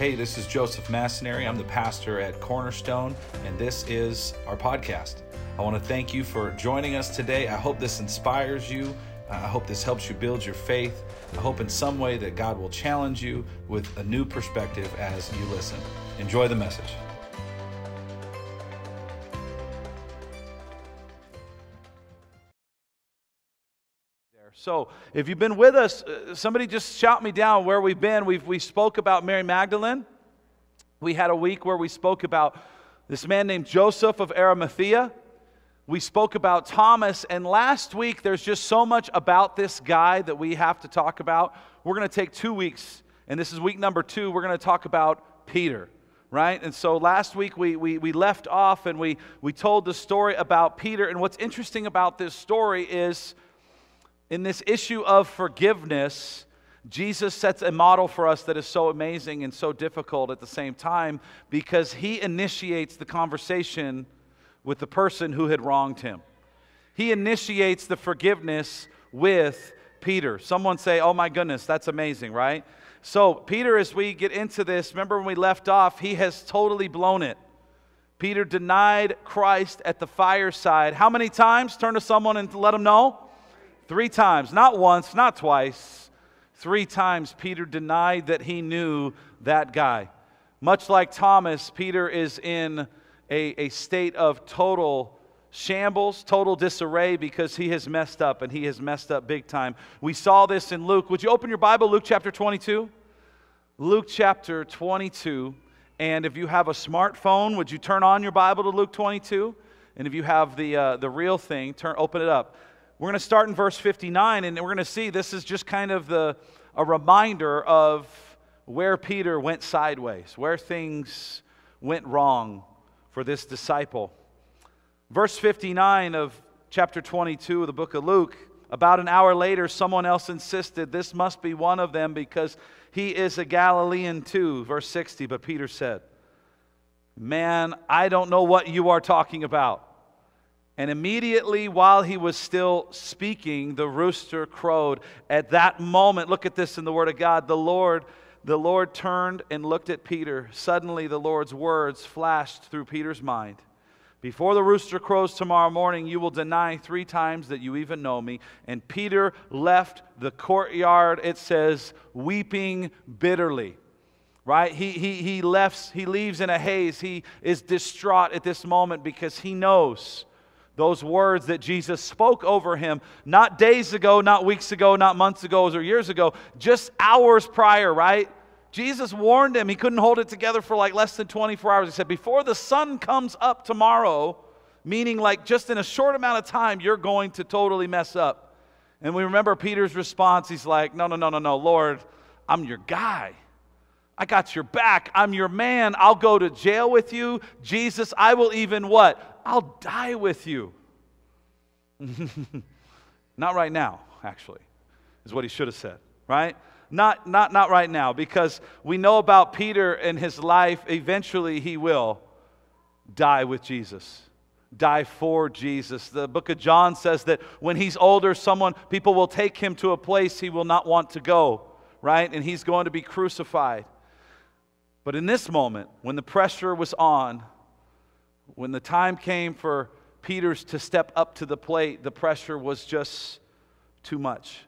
Hey, this is Joseph Massonary. I'm the pastor at Cornerstone, and this is our podcast. I want to thank you for joining us today. I hope this inspires you. Uh, I hope this helps you build your faith. I hope in some way that God will challenge you with a new perspective as you listen. Enjoy the message. So, if you've been with us, uh, somebody just shout me down where we've been. We've, we spoke about Mary Magdalene. We had a week where we spoke about this man named Joseph of Arimathea. We spoke about Thomas. And last week, there's just so much about this guy that we have to talk about. We're going to take two weeks, and this is week number two. We're going to talk about Peter right? And so last week we, we, we left off and we, we told the story about Peter. And what's interesting about this story is in this issue of forgiveness, Jesus sets a model for us that is so amazing and so difficult at the same time because he initiates the conversation with the person who had wronged him. He initiates the forgiveness with Peter. Someone say, Oh my goodness, that's amazing, right? So, Peter, as we get into this, remember when we left off, he has totally blown it. Peter denied Christ at the fireside. How many times? Turn to someone and let them know. Three times, not once, not twice. Three times Peter denied that he knew that guy. Much like Thomas, Peter is in a, a state of total shambles, total disarray because he has messed up and he has messed up big time. We saw this in Luke. Would you open your Bible, Luke chapter 22? Luke chapter 22. And if you have a smartphone, would you turn on your Bible to Luke 22? And if you have the, uh, the real thing, turn, open it up. We're going to start in verse 59, and we're going to see this is just kind of the, a reminder of where Peter went sideways, where things went wrong for this disciple. Verse 59 of chapter 22 of the book of Luke. About an hour later, someone else insisted, This must be one of them because he is a Galilean too. Verse 60. But Peter said, Man, I don't know what you are talking about. And immediately while he was still speaking, the rooster crowed. At that moment, look at this in the Word of God, the Lord. The Lord turned and looked at Peter. Suddenly, the Lord's words flashed through Peter's mind. Before the rooster crows tomorrow morning, you will deny three times that you even know me. And Peter left the courtyard, it says, weeping bitterly. Right? He, he, he, left, he leaves in a haze. He is distraught at this moment because he knows those words that Jesus spoke over him, not days ago, not weeks ago, not months ago or years ago, just hours prior, right? Jesus warned him he couldn't hold it together for like less than 24 hours. He said, Before the sun comes up tomorrow, meaning like just in a short amount of time, you're going to totally mess up. And we remember Peter's response. He's like, No, no, no, no, no, Lord, I'm your guy. I got your back. I'm your man. I'll go to jail with you. Jesus, I will even what? I'll die with you. not right now, actually, is what he should have said, right? Not, not, not right now, because we know about Peter and his life. Eventually, he will die with Jesus, die for Jesus. The book of John says that when he's older, someone, people will take him to a place he will not want to go, right? And he's going to be crucified. But in this moment, when the pressure was on, when the time came for Peter's to step up to the plate, the pressure was just too much.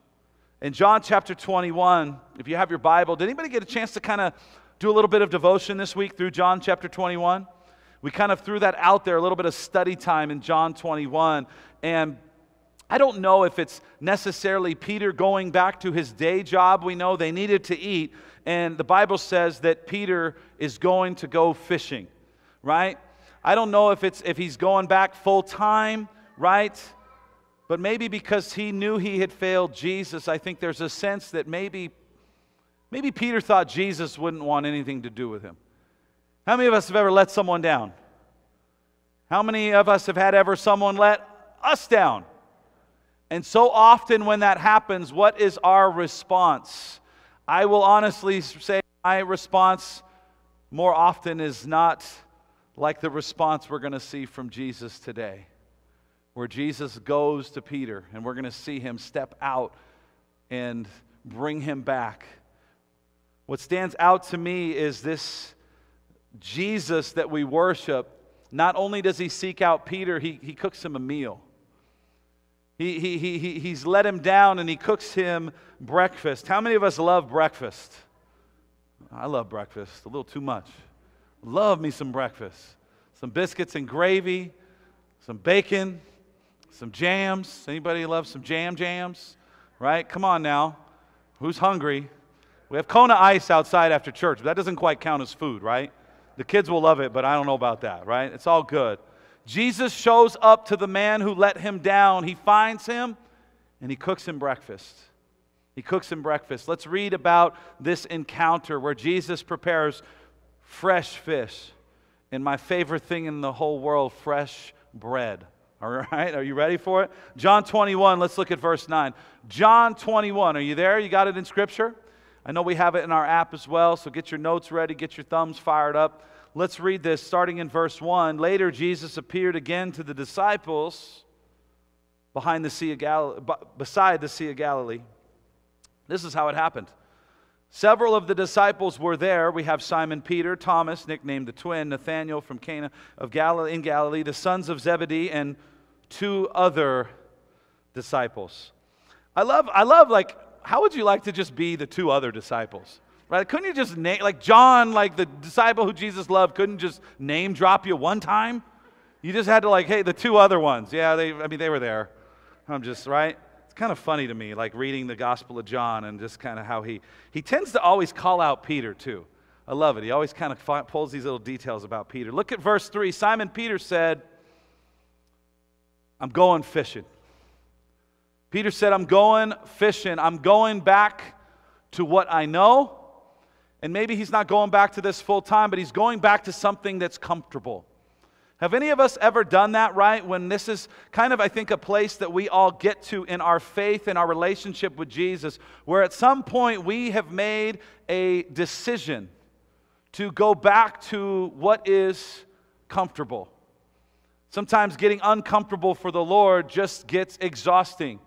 In John chapter 21, if you have your Bible, did anybody get a chance to kind of do a little bit of devotion this week through John chapter 21? We kind of threw that out there, a little bit of study time in John 21. And I don't know if it's necessarily Peter going back to his day job. We know they needed to eat. And the Bible says that Peter is going to go fishing, right? I don't know if, it's, if he's going back full time, right? But maybe because he knew he had failed Jesus, I think there's a sense that maybe, maybe Peter thought Jesus wouldn't want anything to do with him. How many of us have ever let someone down? How many of us have had ever someone let us down? And so often when that happens, what is our response? I will honestly say my response more often is not like the response we're going to see from Jesus today, where Jesus goes to Peter, and we're going to see him step out and bring him back What stands out to me is this Jesus that we worship. Not only does he seek out Peter, he, he cooks him a meal. He, he, he, he's let him down and he cooks him breakfast. How many of us love breakfast? I love breakfast a little too much. Love me some breakfast. Some biscuits and gravy, some bacon, some jams. Anybody love some jam jams? Right? Come on now. Who's hungry? We have Kona ice outside after church, but that doesn't quite count as food, right? The kids will love it, but I don't know about that, right? It's all good. Jesus shows up to the man who let him down. He finds him and he cooks him breakfast. He cooks him breakfast. Let's read about this encounter where Jesus prepares fresh fish and my favorite thing in the whole world, fresh bread. All right, are you ready for it? John 21, let's look at verse 9. John 21, are you there? You got it in Scripture? I know we have it in our app as well, so get your notes ready, get your thumbs fired up. Let's read this starting in verse 1. Later, Jesus appeared again to the disciples behind the sea of Gal- beside the Sea of Galilee. This is how it happened. Several of the disciples were there. We have Simon Peter, Thomas, nicknamed the twin, Nathanael from Cana of Galilee in Galilee, the sons of Zebedee, and two other disciples. I love, I love like, how would you like to just be the two other disciples? Right? Couldn't you just name, like John, like the disciple who Jesus loved, couldn't just name drop you one time? You just had to, like, hey, the two other ones. Yeah, they, I mean, they were there. I'm just, right? It's kind of funny to me, like reading the Gospel of John and just kind of how he, he tends to always call out Peter, too. I love it. He always kind of pulls these little details about Peter. Look at verse 3. Simon Peter said, I'm going fishing. Peter said, I'm going fishing. I'm going back to what I know and maybe he's not going back to this full time, but he's going back to something that's comfortable. Have any of us ever done that, right? When this is kind of, I think, a place that we all get to in our faith and our relationship with Jesus, where at some point we have made a decision to go back to what is comfortable. Sometimes getting uncomfortable for the Lord just gets exhausting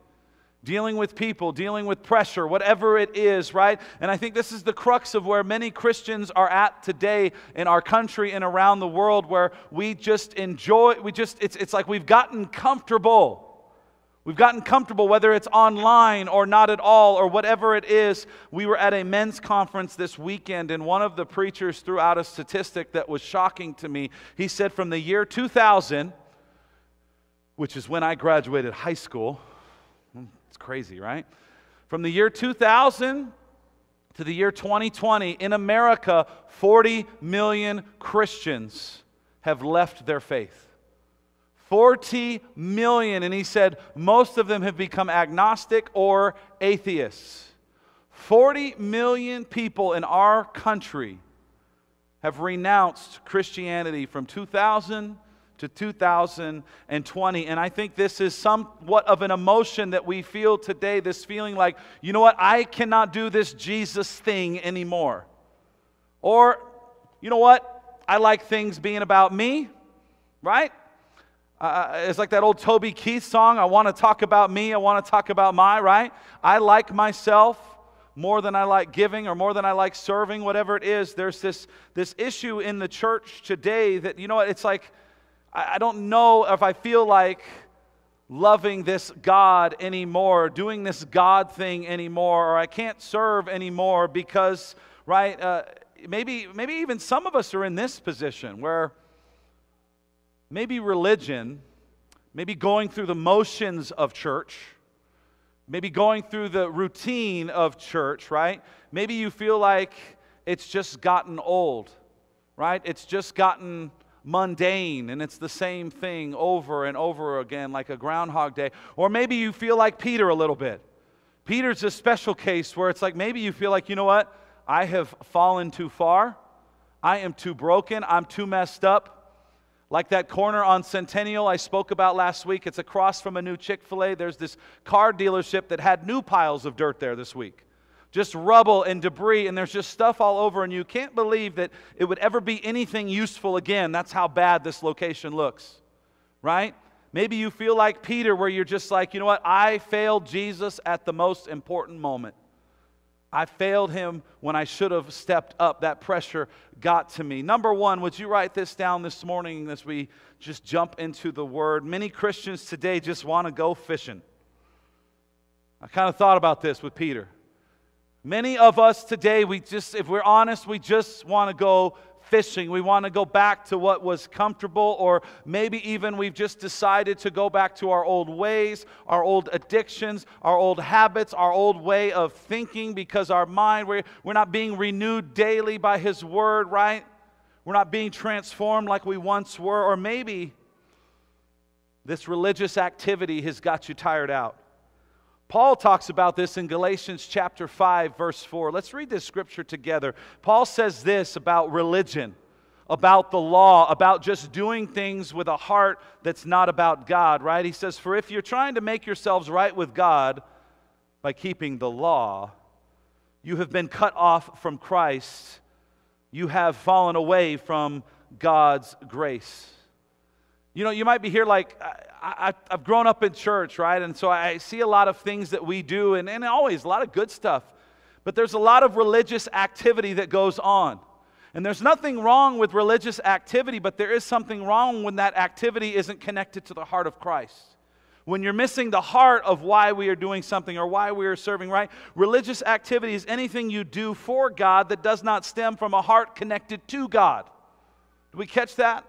dealing with people, dealing with pressure, whatever it is, right? And I think this is the crux of where many Christians are at today in our country and around the world, where we just enjoy, we just, it's, it's like we've gotten comfortable. We've gotten comfortable, whether it's online or not at all, or whatever it is. We were at a men's conference this weekend, and one of the preachers threw out a statistic that was shocking to me. He said, from the year 2000, which is when I graduated high school, it's crazy, right? From the year 2000 to the year 2020, in America, 40 million Christians have left their faith. 40 million. And he said most of them have become agnostic or atheists. 40 million people in our country have renounced Christianity from 2000 to 2020. And I think this is somewhat of an emotion that we feel today this feeling like, you know what, I cannot do this Jesus thing anymore. Or, you know what, I like things being about me, right? Uh, it's like that old Toby Keith song, I want to talk about me, I want to talk about my, right? I like myself more than I like giving or more than I like serving, whatever it is. There's this, this issue in the church today that, you know what, it's like, I, don't know if I feel like loving this God anymore, doing this God thing anymore, or I can't serve anymore because, right, uh, maybe, maybe even some of us are in this position where maybe religion, maybe going through the motions of church, maybe going through the routine of church, right? Maybe you feel like it's just gotten old, right? It's just gotten mundane and it's the same thing over and over again, like a Groundhog Day. Or maybe you feel like Peter a little bit. Peter's a special case where it's like maybe you feel like, you know what? I have fallen too far. I am too broken. I'm too messed up. Like that corner on Centennial I spoke about last week, it's across from a new Chick fil A. There's this car dealership that had new piles of dirt there this week just rubble and debris, and there's just stuff all over, and you can't believe that it would ever be anything useful again. That's how bad this location looks, right? Maybe you feel like Peter, where you're just like, you know what? I failed Jesus at the most important moment. I failed him when I should have stepped up. That pressure got to me. Number one, would you write this down this morning as we just jump into the word? Many Christians today just want to go fishing. I kind of thought about this with Peter. Many of us today, we just, if we're honest, we just want to go fishing. We want to go back to what was comfortable, or maybe even we've just decided to go back to our old ways, our old addictions, our old habits, our old way of thinking because our mind, we're, we're not being renewed daily by His Word, right? We're not being transformed like we once were, or maybe this religious activity has got you tired out. Paul talks about this in Galatians chapter 5, verse 4. Let's read this scripture together. Paul says this about religion, about the law, about just doing things with a heart that's not about God, right? He says, For if you're trying to make yourselves right with God by keeping the law, you have been cut off from Christ. You have fallen away from God's grace. You know, you might be here like, I, have grown up in church, right? And so I see a lot of things that we do, and, and always a lot of good stuff. But there's a lot of religious activity that goes on. And there's nothing wrong with religious activity, but there is something wrong when that activity isn't connected to the heart of Christ. When you're missing the heart of why we are doing something or why we are serving, right? Religious activity is anything you do for God that does not stem from a heart connected to God. Do we catch that?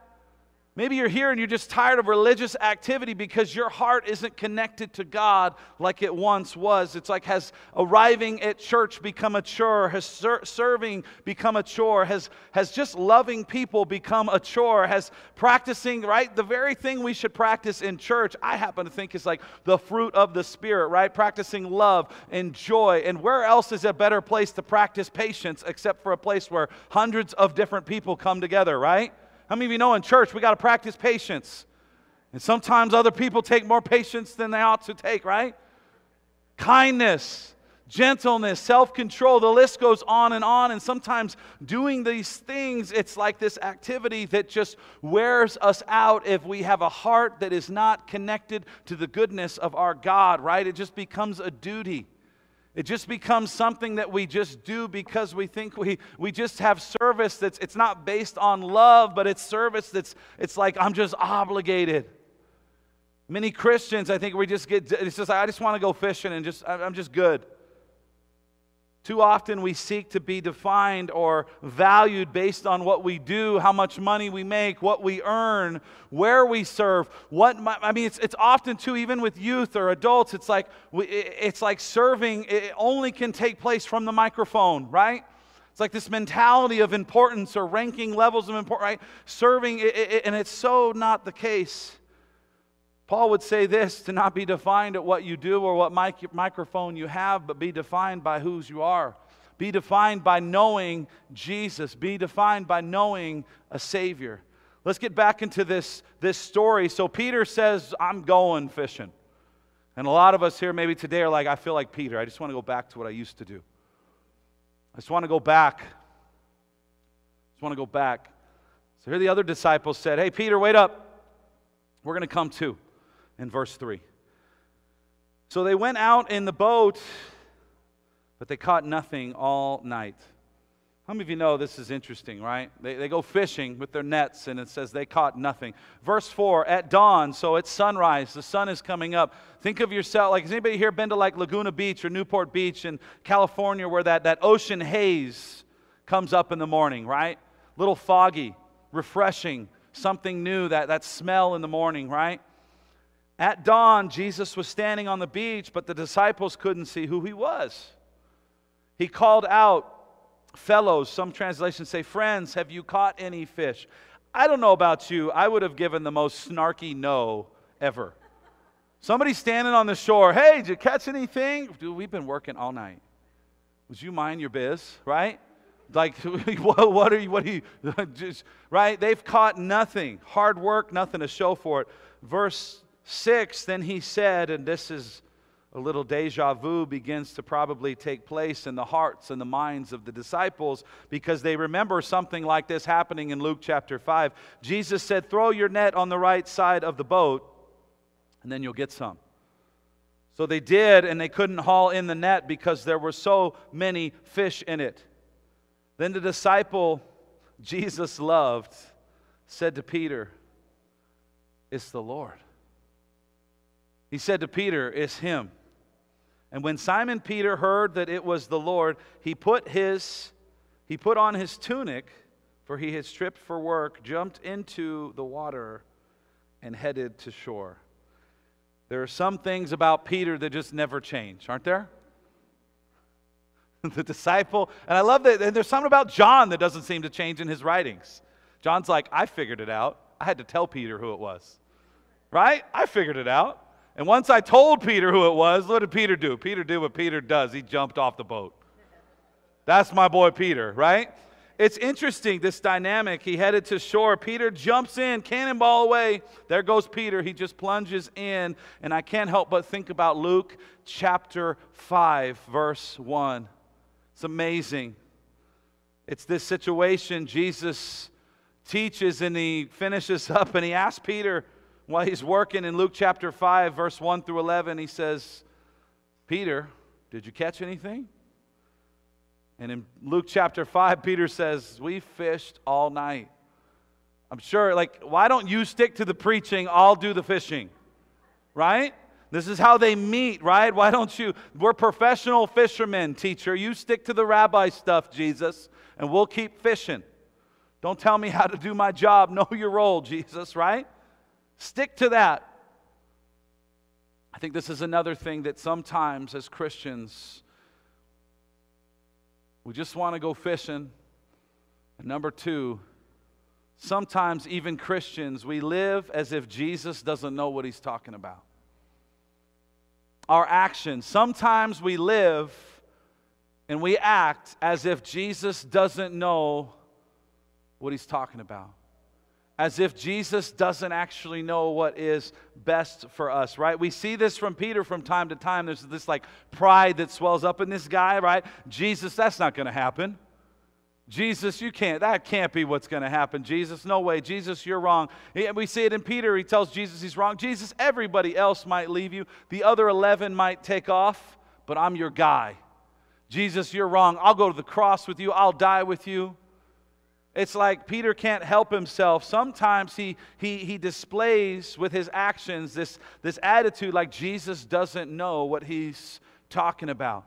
Maybe you're here and you're just tired of religious activity because your heart isn't connected to God like it once was. It's like has arriving at church become a chore? Has ser- serving become a chore? Has, has just loving people become a chore? Has practicing, right? The very thing we should practice in church, I happen to think is like the fruit of the Spirit, right? Practicing love and joy. And where else is a better place to practice patience except for a place where hundreds of different people come together, right? How many of you know in church we got to practice patience? And sometimes other people take more patience than they ought to take, right? Kindness, gentleness, self control, the list goes on and on. And sometimes doing these things, it's like this activity that just wears us out if we have a heart that is not connected to the goodness of our God, right? It just becomes a duty. It just becomes something that we just do because we think we, we just have service that's it's not based on love, but it's service that's it's like I'm just obligated. Many Christians, I think we just get it's just I just want to go fishing and just I'm just good. Too often we seek to be defined or valued based on what we do, how much money we make, what we earn, where we serve. What I mean, it's, it's often too, even with youth or adults, it's like, it's like serving it only can take place from the microphone, right? It's like this mentality of importance or ranking levels of importance, right? Serving, it, it, and it's so not the case. Paul would say this to not be defined at what you do or what mic- microphone you have, but be defined by whose you are. Be defined by knowing Jesus. Be defined by knowing a Savior. Let's get back into this, this story. So Peter says, I'm going fishing. And a lot of us here maybe today are like, I feel like Peter. I just want to go back to what I used to do. I just want to go back. I just want to go back. So here the other disciples said, Hey, Peter, wait up. We're going to come too in verse 3. So they went out in the boat, but they caught nothing all night. How many of you know this is interesting, right? They, they go fishing with their nets, and it says they caught nothing. Verse 4 At dawn, so it's sunrise, the sun is coming up. Think of yourself, like, has anybody here been to like Laguna Beach or Newport Beach in California where that, that ocean haze comes up in the morning, right? Little foggy, refreshing, something new, that, that smell in the morning, right? At dawn, Jesus was standing on the beach, but the disciples couldn't see who he was. He called out, Fellows, some translations say, Friends, have you caught any fish? I don't know about you, I would have given the most snarky no ever. Somebody standing on the shore, Hey, did you catch anything? Dude, we've been working all night. Would you mind your biz, right? Like, what are you, what are you, just, right? They've caught nothing. Hard work, nothing to show for it. Verse 6, then he said, and this is a little deja vu begins to probably take place in the hearts and the minds of the disciples because they remember something like this happening in Luke chapter 5. Jesus said, Throw your net on the right side of the boat, and then you'll get some. So they did, and they couldn't haul in the net because there were so many fish in it. Then the disciple Jesus loved said to Peter, It's the Lord. He said to Peter, It's him. And when Simon Peter heard that it was the Lord, he put his he put on his tunic, for he had stripped for work, jumped into the water, and headed to shore. There are some things about Peter that just never change, aren't there? the disciple, and I love that, and there's something about John that doesn't seem to change in his writings. John's like, I figured it out. I had to tell Peter who it was. Right? I figured it out. And once I told Peter who it was, what did Peter do? Peter did what Peter does. He jumped off the boat. That's my boy Peter, right? It's interesting, this dynamic. He headed to shore. Peter jumps in, cannonball away. There goes Peter. He just plunges in. And I can't help but think about Luke chapter 5, verse 1. It's amazing. It's this situation Jesus teaches and he finishes up and he asks Peter while he's working in Luke chapter 5, verse 1 through 11, he says, Peter, did you catch anything? And in Luke chapter 5, Peter says, We fished all night. I'm sure, like, why don't you stick to the preaching? I'll do the fishing, right? This is how they meet, right? Why don't you? We're professional fishermen, teacher. You stick to the rabbi stuff, Jesus, and we'll keep fishing. Don't tell me how to do my job. Know your role, Jesus, right? Stick to that. I think this is another thing that sometimes as Christians, we just want to go fishing. And number two, sometimes even Christians, we live as if Jesus doesn't know what he's talking about. Our actions, sometimes we live and we act as if Jesus doesn't know what he's talking about as if Jesus doesn't actually know what is best for us, right? We see this from Peter from time to time. There's this like pride that swells up in this guy, right? Jesus, that's not going to happen. Jesus, you can't, that can't be what's going to happen. Jesus, no way. Jesus, you're wrong. We see it in Peter. He tells Jesus he's wrong. Jesus, everybody else might leave you, the other 11 might take off, but I'm your guy. Jesus, you're wrong. I'll go to the cross with you, I'll die with you. It's like Peter can't help himself. Sometimes he, he, he displays with his actions this, this attitude like Jesus doesn't know what he's talking about.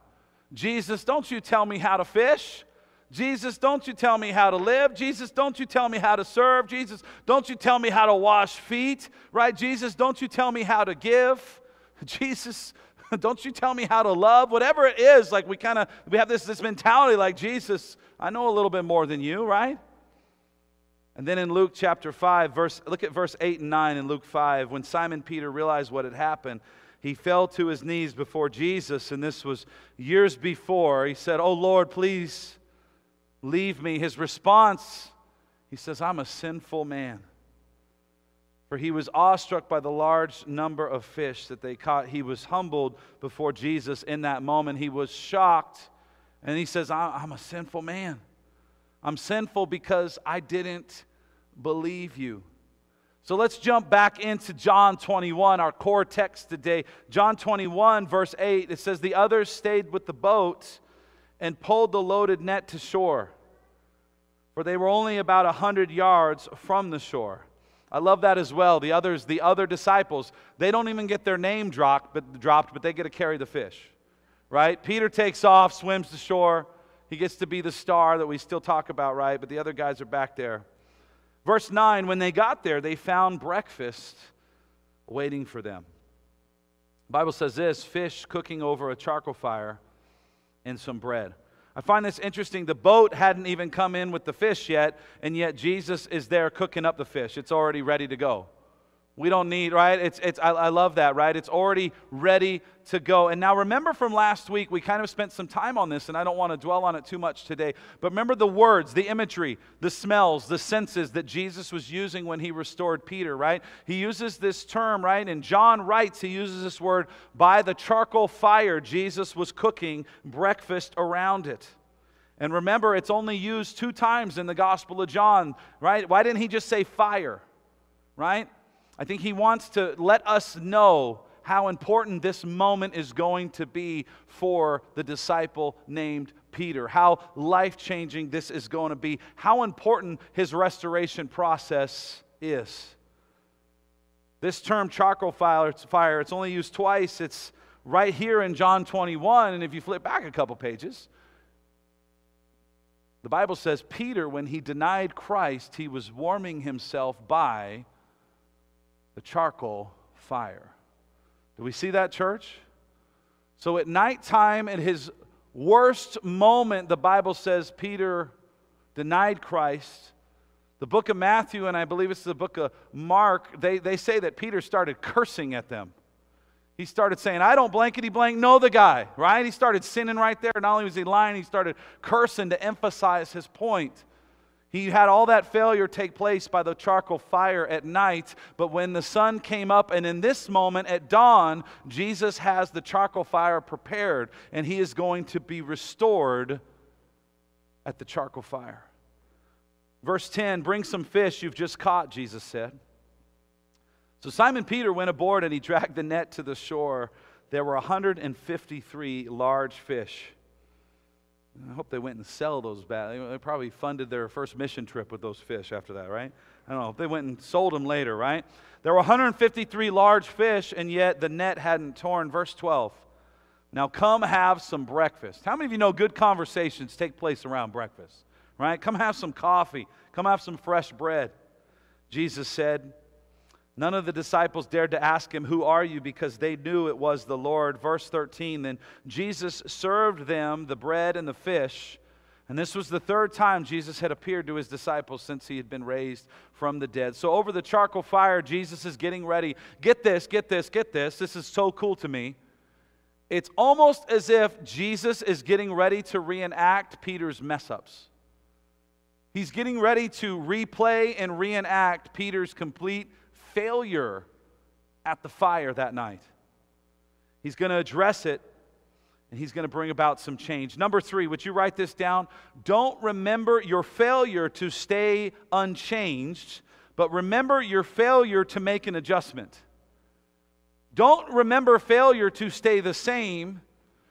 Jesus, don't you tell me how to fish. Jesus, don't you tell me how to live. Jesus, don't you tell me how to serve. Jesus, don't you tell me how to wash feet, right? Jesus, don't you tell me how to give. Jesus, don't you tell me how to love. Whatever it is, like we kind of we have this this mentality like Jesus, I know a little bit more than you, right? And then in Luke chapter 5, verse, look at verse 8 and 9 in Luke 5. When Simon Peter realized what had happened, he fell to his knees before Jesus, and this was years before. He said, Oh Lord, please leave me. His response, he says, I'm a sinful man. For he was awestruck by the large number of fish that they caught. He was humbled before Jesus in that moment. He was shocked, and he says, I'm a sinful man. I'm sinful because I didn't believe you. So let's jump back into John 21, our core text today. John 21, verse 8, it says, The others stayed with the boat and pulled the loaded net to shore, for they were only about a 100 yards from the shore. I love that as well. The others, the other disciples, they don't even get their name dropped, but, dropped, but they get to carry the fish. Right? Peter takes off, swims to shore. He gets to be the star that we still talk about, right? But the other guys are back there. Verse 9 when they got there, they found breakfast waiting for them. The Bible says this fish cooking over a charcoal fire and some bread. I find this interesting. The boat hadn't even come in with the fish yet, and yet Jesus is there cooking up the fish. It's already ready to go. We don't need, right? It's, it's, I, I love that, right? It's already ready to go. And now remember from last week, we kind of spent some time on this, and I don't want to dwell on it too much today. But remember the words, the imagery, the smells, the senses that Jesus was using when he restored Peter, right? He uses this term, right? And John writes, he uses this word, by the charcoal fire, Jesus was cooking breakfast around it. And remember, it's only used two times in the Gospel of John, right? Why didn't he just say fire, right? I think he wants to let us know how important this moment is going to be for the disciple named Peter, how life changing this is going to be, how important his restoration process is. This term, charcoal fire, fire, it's only used twice. It's right here in John 21. And if you flip back a couple pages, the Bible says Peter, when he denied Christ, he was warming himself by the charcoal fire. Do we see that, church? So at nighttime, at his worst moment, the Bible says Peter denied Christ. The book of Matthew, and I believe it's the book of Mark, they, they say that Peter started cursing at them. He started saying, I don't blankety blank know the guy, right? He started sinning right there. Not only was he lying, he started cursing to emphasize his point. He had all that failure take place by the charcoal fire at night, but when the sun came up, and in this moment at dawn, Jesus has the charcoal fire prepared, and he is going to be restored at the charcoal fire. Verse 10 Bring some fish you've just caught, Jesus said. So Simon Peter went aboard and he dragged the net to the shore. There were 153 large fish. I hope they went and sell those back. They probably funded their first mission trip with those fish after that, right? I don't know. They went and sold them later, right? There were 153 large fish, and yet the net hadn't torn. Verse 12. Now come have some breakfast. How many of you know good conversations take place around breakfast? Right? Come have some coffee. Come have some fresh bread. Jesus said, None of the disciples dared to ask him, Who are you? because they knew it was the Lord. Verse 13 Then Jesus served them the bread and the fish. And this was the third time Jesus had appeared to his disciples since he had been raised from the dead. So, over the charcoal fire, Jesus is getting ready. Get this, get this, get this. This is so cool to me. It's almost as if Jesus is getting ready to reenact Peter's mess ups. He's getting ready to replay and reenact Peter's complete failure at the fire that night. He's going to address it and he's going to bring about some change. Number three, would you write this down? Don't remember your failure to stay unchanged, but remember your failure to make an adjustment. Don't remember failure to stay the same.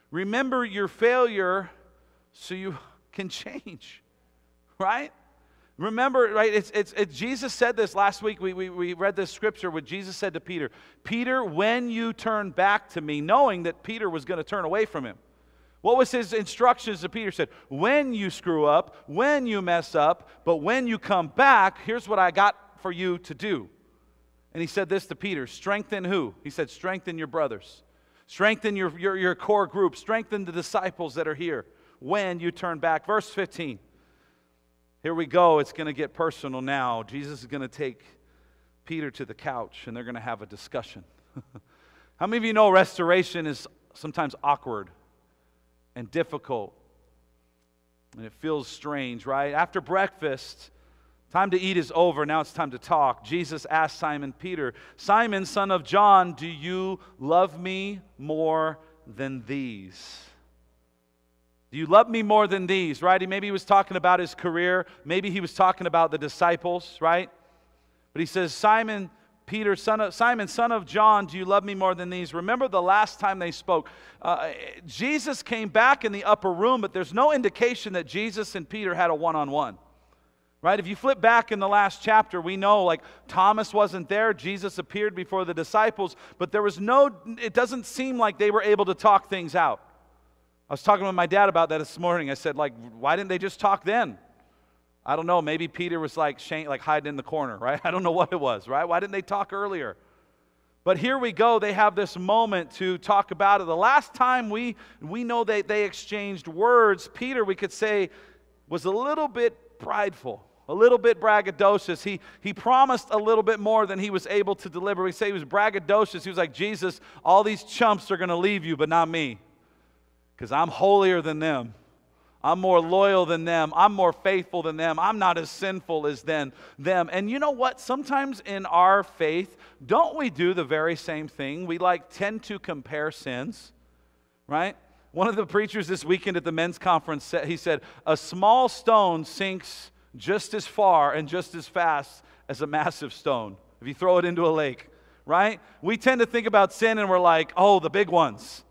Remember your failure so you can change, right? Remember, right? It's, it's, it's, Jesus said this last week. We, we, we read this scripture where Jesus said to Peter, Peter, when you turn back to me, knowing that Peter was going to turn away from him. What was his instructions to Peter? Said, when you screw up, when you mess up, but when you come back, here's what I got for you to do. And he said this to Peter strengthen who? He said, strengthen your brothers, strengthen your, your, your core group, strengthen the disciples that are here when you turn back. Verse 15. Here we go. It's going to get personal now. Jesus is going to take Peter to the couch and they're going to have a discussion. How many of you know restoration is sometimes awkward and difficult? And it feels strange, right? After breakfast, time to eat is over. Now it's time to talk. Jesus asked Simon Peter, Simon, son of John, do you love me more than these? Do you love me more than these, right? Maybe he was talking about his career. Maybe he was talking about the disciples, right? But he says, Simon, Peter, son of, Simon, son of John, do you love me more than these? Remember the last time they spoke. Uh, Jesus came back in the upper room, but there's no indication that Jesus and Peter had a one on one. Right? If you flip back in the last chapter, we know like Thomas wasn't there. Jesus appeared before the disciples, but there was no, it doesn't seem like they were able to talk things out. I was talking with my dad about that this morning. I said, like, why didn't they just talk then? I don't know. Maybe Peter was like like hiding in the corner, right? I don't know what it was, right? Why didn't they talk earlier? But here we go. They have this moment to talk about it. The last time we we know that they exchanged words, Peter, we could say, was a little bit prideful, a little bit braggadocious. He he promised a little bit more than he was able to deliver. We say he was braggadocious. He was like, Jesus, all these chumps are going to leave you, but not me because I'm holier than them. I'm more loyal than them. I'm more faithful than them. I'm not as sinful as them. them. And you know what? Sometimes in our faith, don't we do the very same thing? We like tend to compare sins, right? One of the preachers this weekend at the men's conference said, he said, a small stone sinks just as far and just as fast as a massive stone if you throw it into a lake right? We tend to think about sin and we're like, oh, the big ones,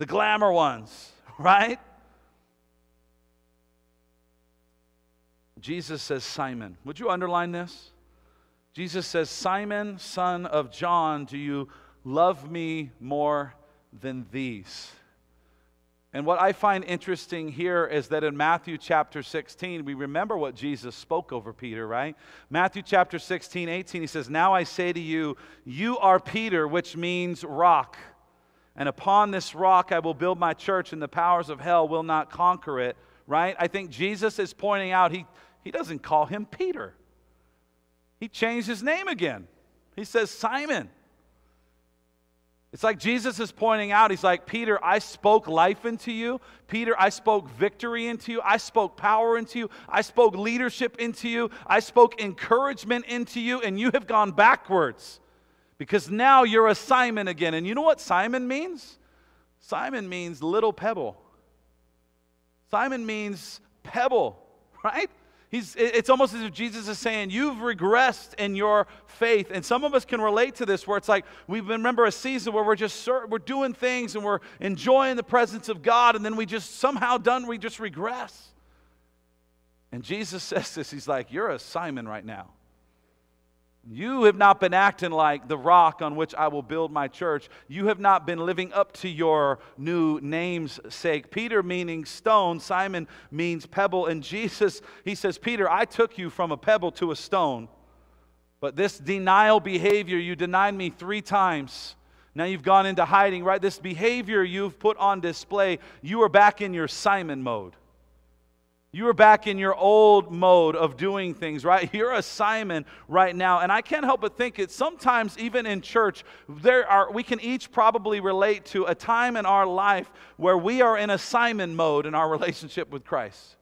the glamour ones, right? Jesus says, Simon. Would you underline this? Jesus says, Simon, son of John, do you love me more than these? And what I find interesting here is that in Matthew chapter 16, we remember what Jesus spoke over Peter, right? Matthew chapter 16, 18, he says, Now I say to you, you are Peter, which means rock. And upon this rock I will build my church, and the powers of hell will not conquer it, right? I think Jesus is pointing out, he, he doesn't call him Peter, he changed his name again. He says, Simon. It's like Jesus is pointing out, he's like, Peter, I spoke life into you. Peter, I spoke victory into you. I spoke power into you. I spoke leadership into you. I spoke encouragement into you, and you have gone backwards because now you're a Simon again. And you know what Simon means? Simon means little pebble. Simon means pebble, right? He's, it's almost as if Jesus is saying, You've regressed in your faith. And some of us can relate to this where it's like we remember a season where we're just we're doing things and we're enjoying the presence of God, and then we just somehow done, we just regress. And Jesus says this He's like, You're a Simon right now. You have not been acting like the rock on which I will build my church. You have not been living up to your new name's sake. Peter meaning stone, Simon means pebble. And Jesus, he says, Peter, I took you from a pebble to a stone. But this denial behavior, you denied me three times. Now you've gone into hiding, right? This behavior you've put on display, you are back in your Simon mode. You are back in your old mode of doing things, right? You're a Simon right now. And I can't help but think it sometimes, even in church, there are, we can each probably relate to a time in our life where we are in a Simon mode in our relationship with Christ.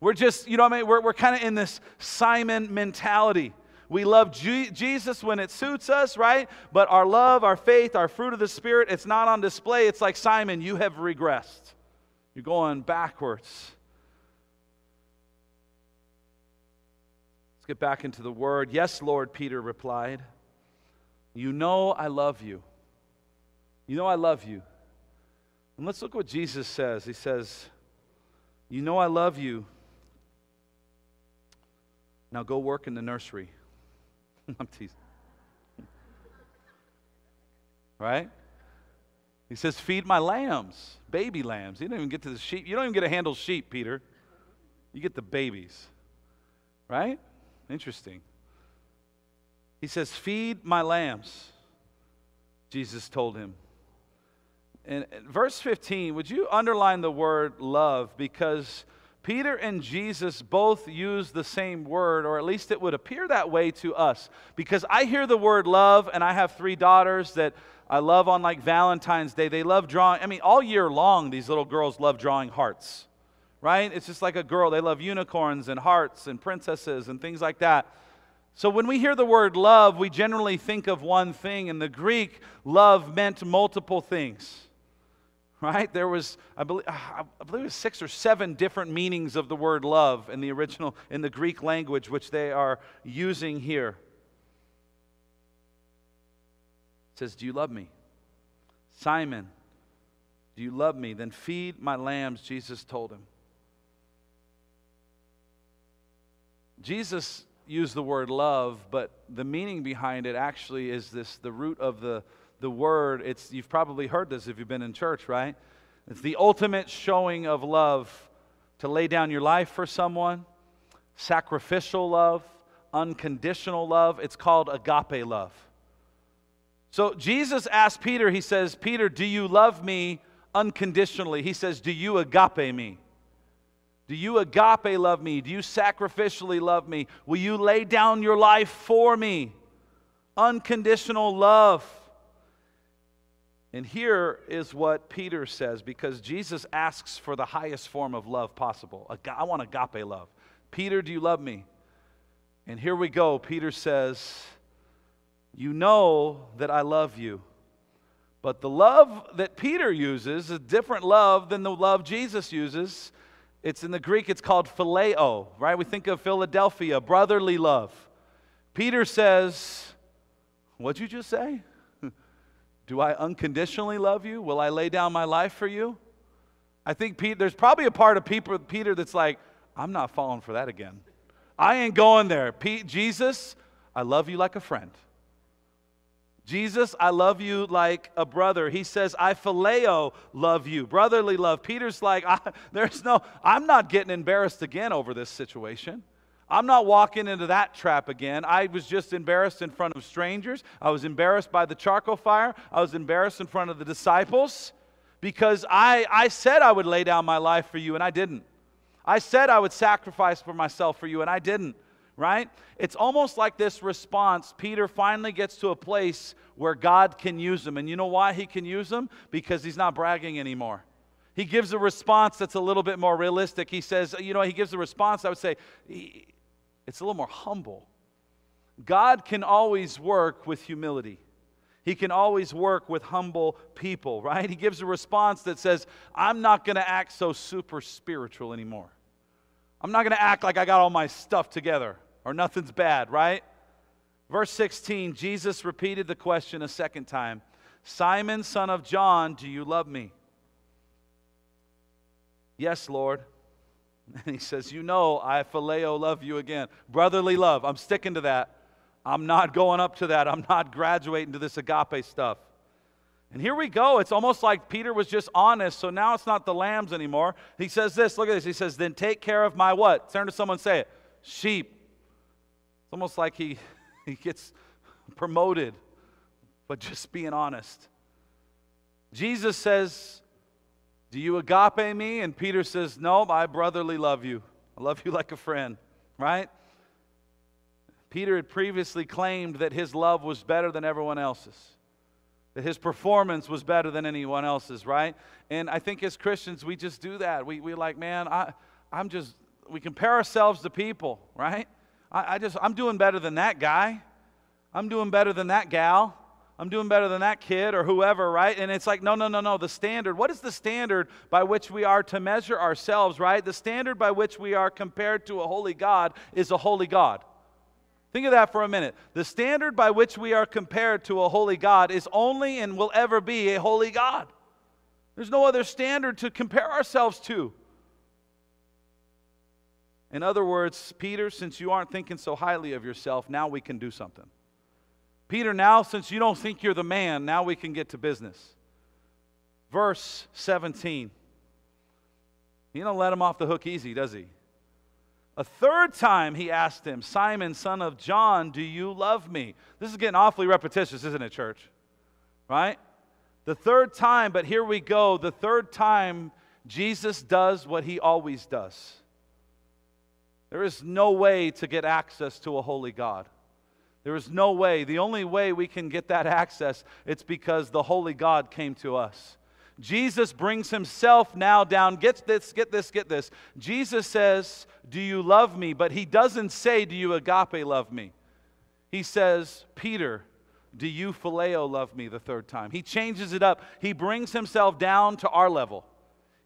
We're just, you know what I mean? We're, we're kind of in this Simon mentality. We love G- Jesus when it suits us, right? But our love, our faith, our fruit of the Spirit, it's not on display. It's like Simon, you have regressed. You're going backwards. Let's get back into the word. Yes, Lord, Peter replied. You know I love you. You know I love you. And let's look what Jesus says. He says, You know I love you. Now go work in the nursery. I'm teasing. right? He says, Feed my lambs, baby lambs. You don't even get to the sheep. You don't even get to handle sheep, Peter. You get the babies. Right? Interesting. He says, Feed my lambs, Jesus told him. And verse 15, would you underline the word love? Because Peter and Jesus both use the same word, or at least it would appear that way to us. Because I hear the word love, and I have three daughters that I love on like Valentine's Day. They love drawing. I mean, all year long, these little girls love drawing hearts right? It's just like a girl. They love unicorns and hearts and princesses and things like that. So when we hear the word love, we generally think of one thing. In the Greek, love meant multiple things. Right? There was, I believe, uh, I believe it was six or seven different meanings of the word love in the original, in the Greek language, which they are using here. It says, Do you love me? Simon, do you love me? Then feed my lambs, Jesus told him. Jesus used the word love, but the meaning behind it actually is this the root of the, the word. It's, you've probably heard this if you've been in church, right? It's the ultimate showing of love to lay down your life for someone, sacrificial love, unconditional love. It's called agape love. So Jesus asked Peter, he says, Peter, do you love me unconditionally? He says, Do you agape me? Do you agape love me? Do you sacrificially love me? Will you lay down your life for me? Unconditional love. And here is what Peter says because Jesus asks for the highest form of love possible. I want agape love. Peter, do you love me? And here we go. Peter says, You know that I love you. But the love that Peter uses is a different love than the love Jesus uses. It's in the Greek, it's called phileo, right? We think of Philadelphia, brotherly love. Peter says, What'd you just say? Do I unconditionally love you? Will I lay down my life for you? I think Pete, there's probably a part of Peter that's like, I'm not falling for that again. I ain't going there. Pete, Jesus, I love you like a friend. Jesus, I love you like a brother. He says, I phileo love you, brotherly love. Peter's like, there's no, I'm not getting embarrassed again over this situation. I'm not walking into that trap again. I was just embarrassed in front of strangers. I was embarrassed by the charcoal fire. I was embarrassed in front of the disciples because I, I said I would lay down my life for you and I didn't. I said I would sacrifice for myself for you and I didn't right? It's almost like this response. Peter finally gets to a place where God can use him. And you know why he can use him? Because he's not bragging anymore. He gives a response that's a little bit more realistic. He says, you know, he gives a response, I would say, it's a little more humble. God can always work with humility. He can always work with humble people, right? He gives a response that says, I'm not going to act so super spiritual anymore. I'm not going to act like I got all my stuff together or nothing's bad, right? Verse 16, Jesus repeated the question a second time Simon, son of John, do you love me? Yes, Lord. And he says, You know, I phileo love you again. Brotherly love. I'm sticking to that. I'm not going up to that. I'm not graduating to this agape stuff. And here we go. It's almost like Peter was just honest. So now it's not the lambs anymore. He says this. Look at this. He says, Then take care of my what? Turn to someone say it. Sheep. It's almost like he, he gets promoted, but just being honest. Jesus says, Do you agape me? And Peter says, No, I brotherly love you. I love you like a friend, right? Peter had previously claimed that his love was better than everyone else's that his performance was better than anyone else's, right? And I think as Christians, we just do that. We, we like, man, I, I'm just, we compare ourselves to people, right? I, I just, I'm doing better than that guy. I'm doing better than that gal. I'm doing better than that kid or whoever, right? And it's like, no, no, no, no. The standard, what is the standard by which we are to measure ourselves, right? The standard by which we are compared to a holy God is a holy God. Think of that for a minute. The standard by which we are compared to a holy God is only and will ever be a holy God. There's no other standard to compare ourselves to. In other words, Peter, since you aren't thinking so highly of yourself, now we can do something. Peter, now since you don't think you're the man, now we can get to business. Verse 17. He don't let him off the hook easy, does he? A third time he asked him, Simon, son of John, do you love me? This is getting awfully repetitious, isn't it, church? Right? The third time, but here we go. The third time, Jesus does what he always does. There is no way to get access to a holy God. There is no way. The only way we can get that access, it's because the holy God came to us. Jesus brings himself now down. Get this, get this, get this. Jesus says, Do you love me? But he doesn't say, Do you agape love me? He says, Peter, do you phileo love me the third time? He changes it up. He brings himself down to our level.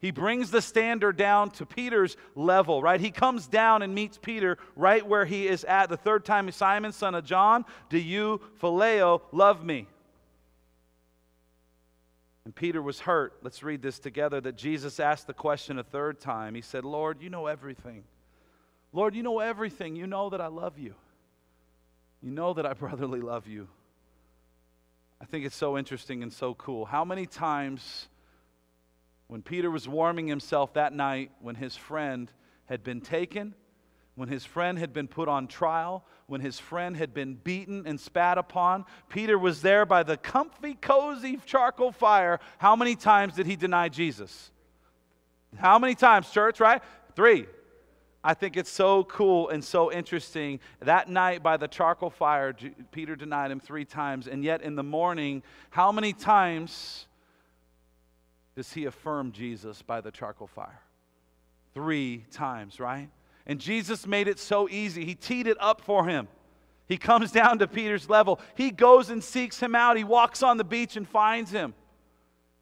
He brings the standard down to Peter's level, right? He comes down and meets Peter right where he is at. The third time, Simon, son of John, do you phileo love me? And Peter was hurt. Let's read this together that Jesus asked the question a third time. He said, Lord, you know everything. Lord, you know everything. You know that I love you. You know that I brotherly love you. I think it's so interesting and so cool. How many times when Peter was warming himself that night when his friend had been taken, when his friend had been put on trial, when his friend had been beaten and spat upon. Peter was there by the comfy, cozy charcoal fire. How many times did he deny Jesus? How many times, church, right? Three. I think it's so cool and so interesting. That night by the charcoal fire, Peter denied him three times. And yet in the morning, how many times does he affirm Jesus by the charcoal fire? Three times, right? And Jesus made it so easy. He teed it up for him. He comes down to Peter's level. He goes and seeks him out. He walks on the beach and finds him.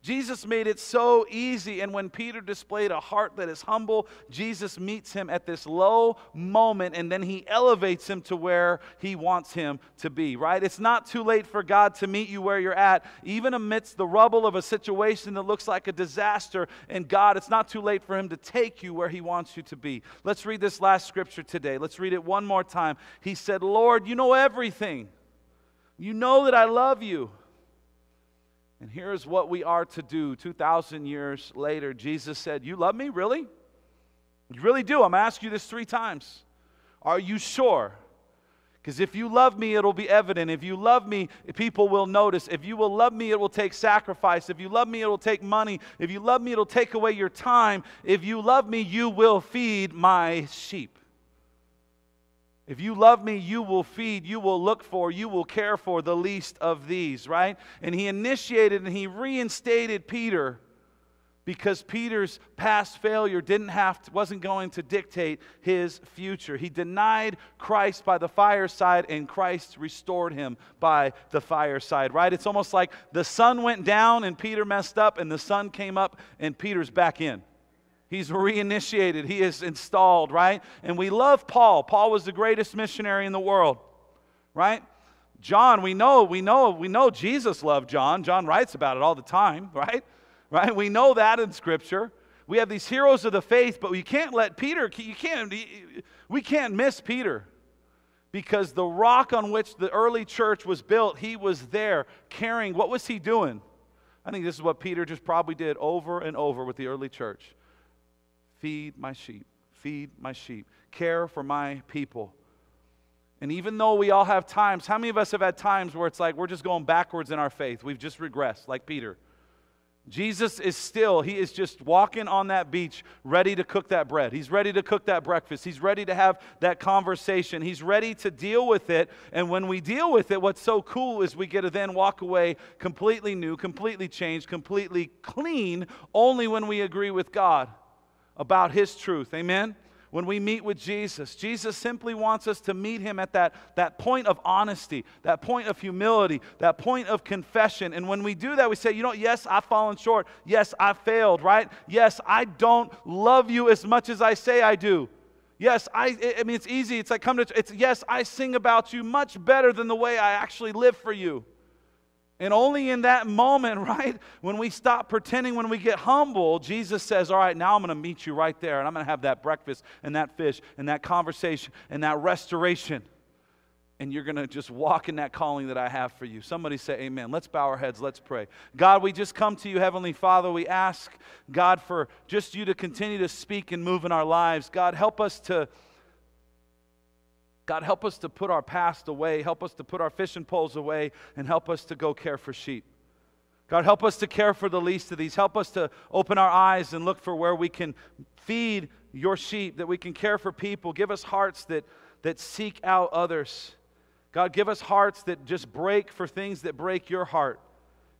Jesus made it so easy. And when Peter displayed a heart that is humble, Jesus meets him at this low moment and then he elevates him to where he wants him to be, right? It's not too late for God to meet you where you're at, even amidst the rubble of a situation that looks like a disaster. And God, it's not too late for him to take you where he wants you to be. Let's read this last scripture today. Let's read it one more time. He said, Lord, you know everything. You know that I love you. And here's what we are to do 2,000 years later. Jesus said, You love me? Really? You really do. I'm going to ask you this three times. Are you sure? Because if you love me, it'll be evident. If you love me, people will notice. If you will love me, it will take sacrifice. If you love me, it'll take money. If you love me, it'll take away your time. If you love me, you will feed my sheep. If you love me, you will feed, you will look for, you will care for the least of these, right? And he initiated and he reinstated Peter because Peter's past failure didn't have to, wasn't going to dictate his future. He denied Christ by the fireside and Christ restored him by the fireside, right? It's almost like the sun went down and Peter messed up and the sun came up and Peter's back in. He's reinitiated, he is installed, right? And we love Paul. Paul was the greatest missionary in the world, right? John, we know, we know, we know Jesus loved John. John writes about it all the time, right? Right? We know that in scripture. We have these heroes of the faith, but we can't let Peter, you can't, we can't miss Peter because the rock on which the early church was built, he was there carrying. What was he doing? I think this is what Peter just probably did over and over with the early church. Feed my sheep, feed my sheep, care for my people. And even though we all have times, how many of us have had times where it's like we're just going backwards in our faith? We've just regressed, like Peter. Jesus is still, he is just walking on that beach, ready to cook that bread. He's ready to cook that breakfast. He's ready to have that conversation. He's ready to deal with it. And when we deal with it, what's so cool is we get to then walk away completely new, completely changed, completely clean, only when we agree with God about His truth. Amen? When we meet with Jesus, Jesus simply wants us to meet Him at that, that point of honesty, that point of humility, that point of confession. And when we do that, we say, you know, yes, I've fallen short. Yes, I failed, right? Yes, I don't love you as much as I say I do. Yes, I, I mean, it's easy. It's like come to, it's, yes, I sing about you much better than the way I actually live for you. And only in that moment, right, when we stop pretending, when we get humble, Jesus says, All right, now I'm going to meet you right there, and I'm going to have that breakfast and that fish and that conversation and that restoration. And you're going to just walk in that calling that I have for you. Somebody say, Amen. Let's bow our heads. Let's pray. God, we just come to you, Heavenly Father. We ask, God, for just you to continue to speak and move in our lives. God, help us to God, help us to put our past away, help us to put our fishing poles away, and help us to go care for sheep. God, help us to care for the least of these. Help us to open our eyes and look for where we can feed your sheep, that we can care for people. Give us hearts that, that seek out others. God, give us hearts that just break for things that break your heart.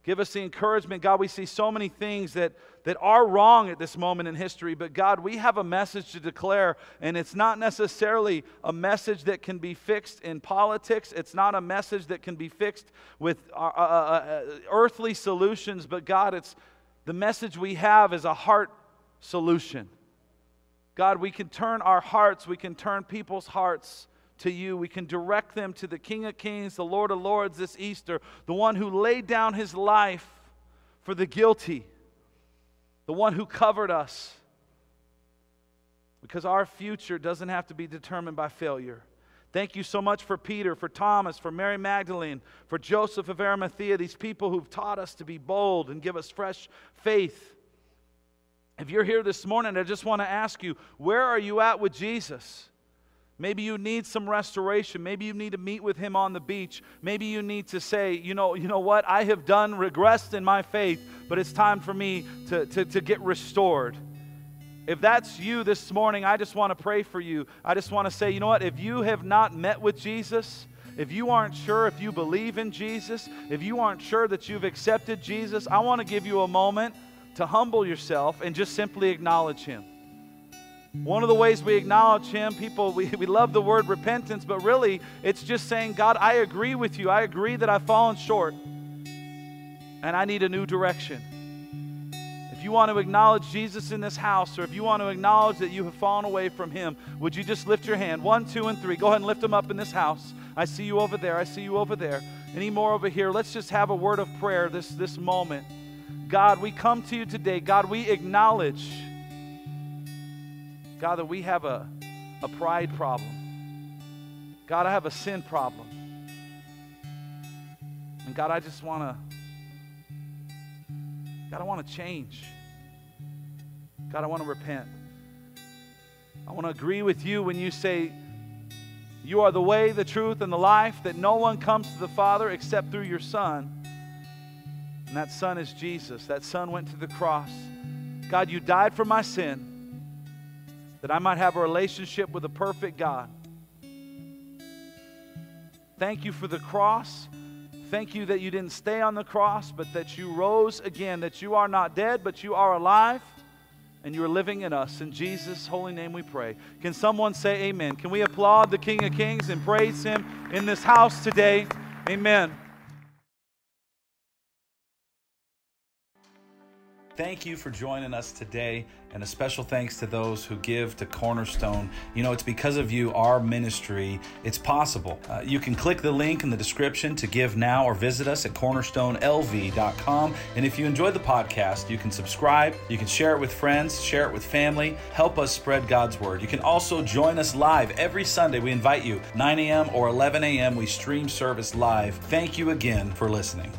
Give us the encouragement. God, we see so many things that, that are wrong at this moment in history, but God, we have a message to declare, and it's not necessarily a message that can be fixed in politics. It's not a message that can be fixed with uh, uh, uh, uh earthly solutions, but God, it's the message we have is a heart solution. God, we can turn our hearts, we can turn people's hearts to you. We can direct them to the King of Kings, the Lord of Lords this Easter, the one who laid down his life for the guilty, the one who covered us. Because our future doesn't have to be determined by failure. Thank you so much for Peter, for Thomas, for Mary Magdalene, for Joseph of Arimathea, these people who've taught us to be bold and give us fresh faith. If you're here this morning, I just want to ask you, where are you at with Jesus? Maybe you need some restoration. Maybe you need to meet with him on the beach. Maybe you need to say, you know, you know what? I have done regressed in my faith, but it's time for me to, to, to get restored. If that's you this morning, I just want to pray for you. I just want to say, you know what? If you have not met with Jesus, if you aren't sure if you believe in Jesus, if you aren't sure that you've accepted Jesus, I want to give you a moment to humble yourself and just simply acknowledge him. One of the ways we acknowledge Him, people, we, we love the word repentance, but really it's just saying, God, I agree with you. I agree that I've fallen short and I need a new direction. If you want to acknowledge Jesus in this house, or if you want to acknowledge that you have fallen away from Him, would you just lift your hand? One, two, and three. Go ahead and lift them up in this house. I see you over there. I see you over there. Any more over here? Let's just have a word of prayer this, this moment. God, we come to you today. God, we acknowledge, God, that we have a, a pride problem. God, I have a sin problem. And God, I just want to, God, I want to change. God, I want to repent. I want to agree with you when you say, You are the way, the truth, and the life, that no one comes to the Father except through your Son. And that Son is Jesus. That Son went to the cross. God, you died for my sin that I might have a relationship with a perfect God. Thank you for the cross. Thank you that you didn't stay on the cross, but that you rose again, that you are not dead, but you are alive and you are living in us. In Jesus' holy name we pray. Can someone say amen? Can we applaud the King of Kings and praise him in this house today? Amen. Thank you for joining us today, and a special thanks to those who give to Cornerstone. You know, it's because of you, our ministry, it's possible. Uh, you can click the link in the description to give now or visit us at cornerstonelv.com. And if you enjoyed the podcast, you can subscribe, you can share it with friends, share it with family, help us spread God's word. You can also join us live every Sunday. We invite you, 9 a.m. or 11 a.m., we stream service live. Thank you again for listening.